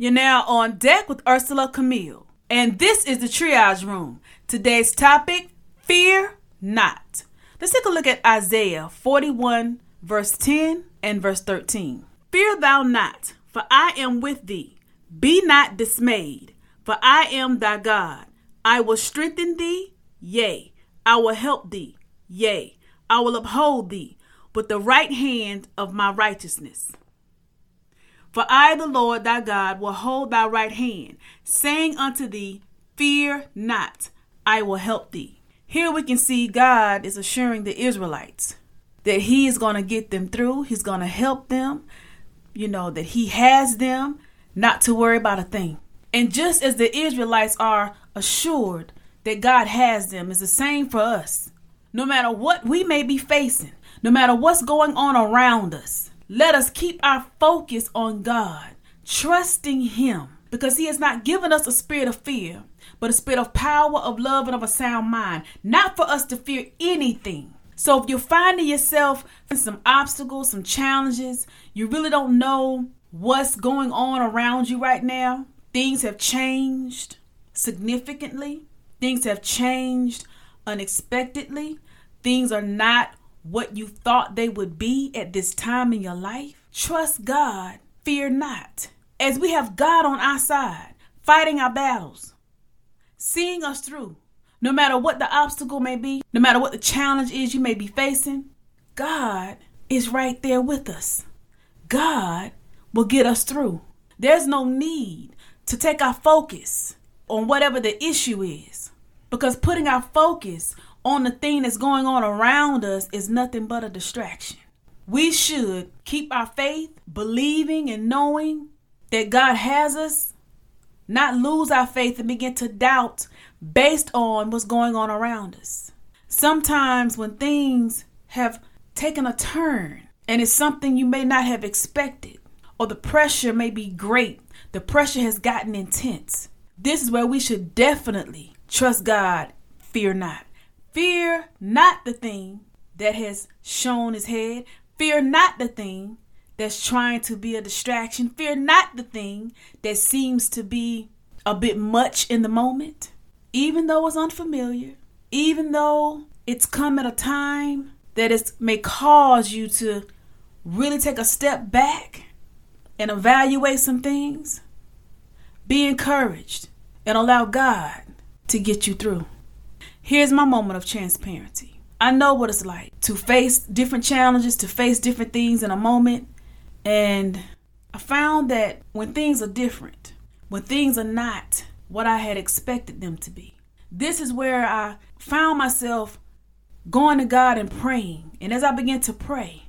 You're now on deck with Ursela Camille, and this is the Triage Room. Today's topic Fear Not. Let's take a look at Isaiah 41, verse 10 and verse 13. Fear thou not, for I am with thee. Be not dismayed, for I am thy God. I will strengthen thee, yea, I will help thee, yea, I will uphold thee with the right hand of my righteousness. For I, the Lord thy God, will hold thy right hand, saying unto thee, Fear not, I will help thee. Here we can see God is assuring the Israelites that He is going to get them through, He's going to help them, you know, that He has them, not to worry about a thing. And just as the Israelites are assured that God has them, is the same for us. No matter what we may be facing, no matter what's going on around us, let us keep our focus on God, trusting Him, because He has not given us a spirit of fear, but a spirit of power, of love, and of a sound mind, not for us to fear anything. So if you're finding yourself in some obstacles, some challenges, you really don't know what's going on around you right now, things have changed significantly, things have changed unexpectedly, things are not what you thought they would be at this time in your life, trust God, fear not. As we have God on our side, fighting our battles, seeing us through, no matter what the obstacle may be, no matter what the challenge is you may be facing, God is right there with us. God will get us through. There's no need to take our focus on whatever the issue is because putting our focus on the thing that's going on around us is nothing but a distraction. We should keep our faith, believing and knowing that God has us, not lose our faith and begin to doubt based on what's going on around us. Sometimes when things have taken a turn and it's something you may not have expected, or the pressure may be great, the pressure has gotten intense. This is where we should definitely trust God, fear not. Fear not the thing that has shown his head. Fear not the thing that's trying to be a distraction. Fear not the thing that seems to be a bit much in the moment. Even though it's unfamiliar, even though it's come at a time that it may cause you to really take a step back and evaluate some things, be encouraged and allow God to get you through. Here's my moment of transparency. I know what it's like to face different challenges, to face different things in a moment. And I found that when things are different, when things are not what I had expected them to be, this is where I found myself going to God and praying. And as I began to pray,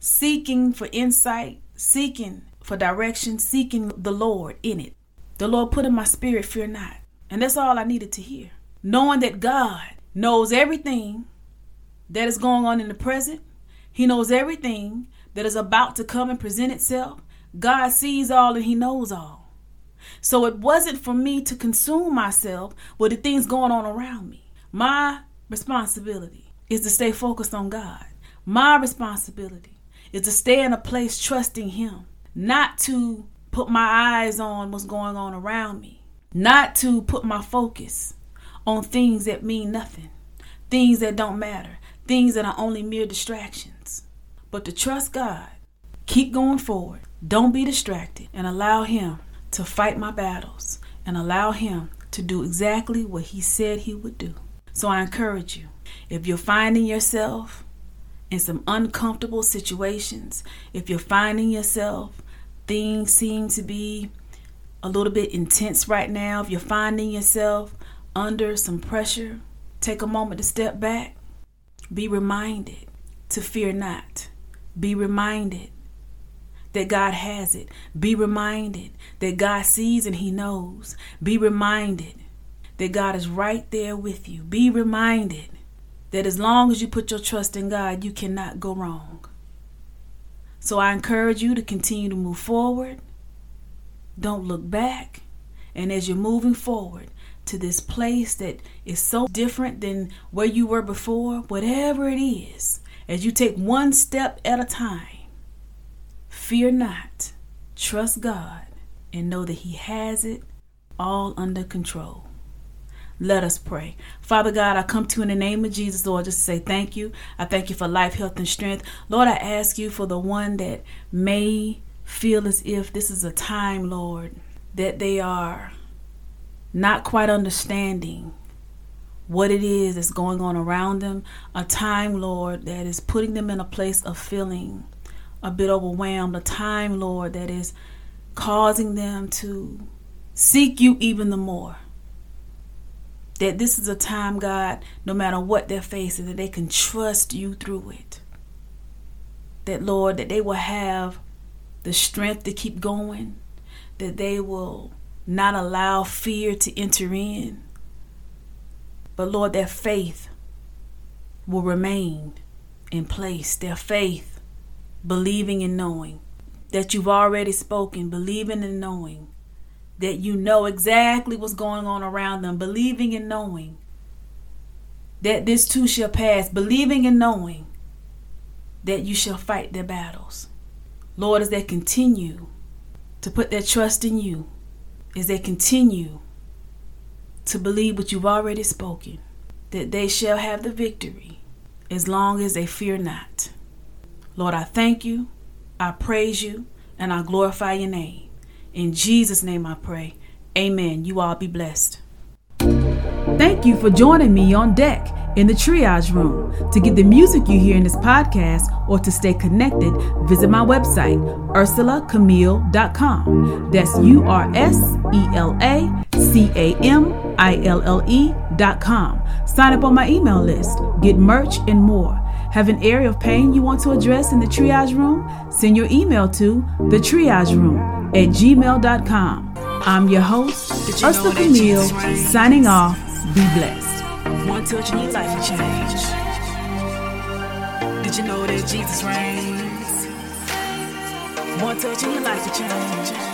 seeking for insight, seeking for direction, seeking the Lord in it, the Lord put in my spirit, fear not. And that's all I needed to hear knowing that God knows everything that is going on in the present. He knows everything that is about to come and present itself. God sees all and He knows all. So it wasn't for me to consume myself with the things going on around me. My responsibility is to stay focused on God. My responsibility is to stay in a place trusting Him, not to put my eyes on what's going on around me, not to put my focus on things that mean nothing, things that don't matter, things that are only mere distractions. But to trust God, keep going forward, don't be distracted, and allow Him to fight my battles and allow Him to do exactly what He said He would do. So I encourage you if you're finding yourself in some uncomfortable situations, if you're finding yourself things seem to be a little bit intense right now, if you're finding yourself under some pressure, take a moment to step back. Be reminded to fear not. Be reminded that God has it. Be reminded that God sees and He knows. Be reminded that God is right there with you. Be reminded that as long as you put your trust in God, you cannot go wrong. So I encourage you to continue to move forward. Don't look back. And as you're moving forward to this place that is so different than where you were before, whatever it is, as you take one step at a time, fear not, trust God, and know that He has it all under control. Let us pray. Father God, I come to you in the name of Jesus, Lord, just to say thank you. I thank you for life, health, and strength. Lord, I ask you for the one that may feel as if this is a time, Lord, that they are not quite understanding what it is that's going on around them. A time, Lord, that is putting them in a place of feeling a bit overwhelmed. A time, Lord, that is causing them to seek you even the more. That this is a time, God, no matter what they're facing, that they can trust you through it. That, Lord, that they will have the strength to keep going, that they will not allow fear to enter in. But Lord, their faith will remain in place. Their faith, believing and knowing that you've already spoken, believing and knowing that you know exactly what's going on around them, believing and knowing that this too shall pass, believing and knowing that you shall fight their battles. Lord, as they continue to put their trust in you, as they continue to believe what you've already spoken, that they shall have the victory as long as they fear not. Lord, I thank you, I praise you, and I glorify your name. In Jesus' name I pray. Amen. You all be blessed. Thank you for joining me on deck in the triage room. To get the music you hear in this podcast or to stay connected, visit my website, urselacamille.com. That's U R S E L A C A M I L L E.com. Sign up on my email list, get merch, and more. Have an area of pain you want to address in the triage room? Send your email to the triage room at gmail.com. I'm your host, Ursela Camille, signing off. Be blessed. One touch and your life will change. Did you know that Jesus reigns? One touch and your life will change.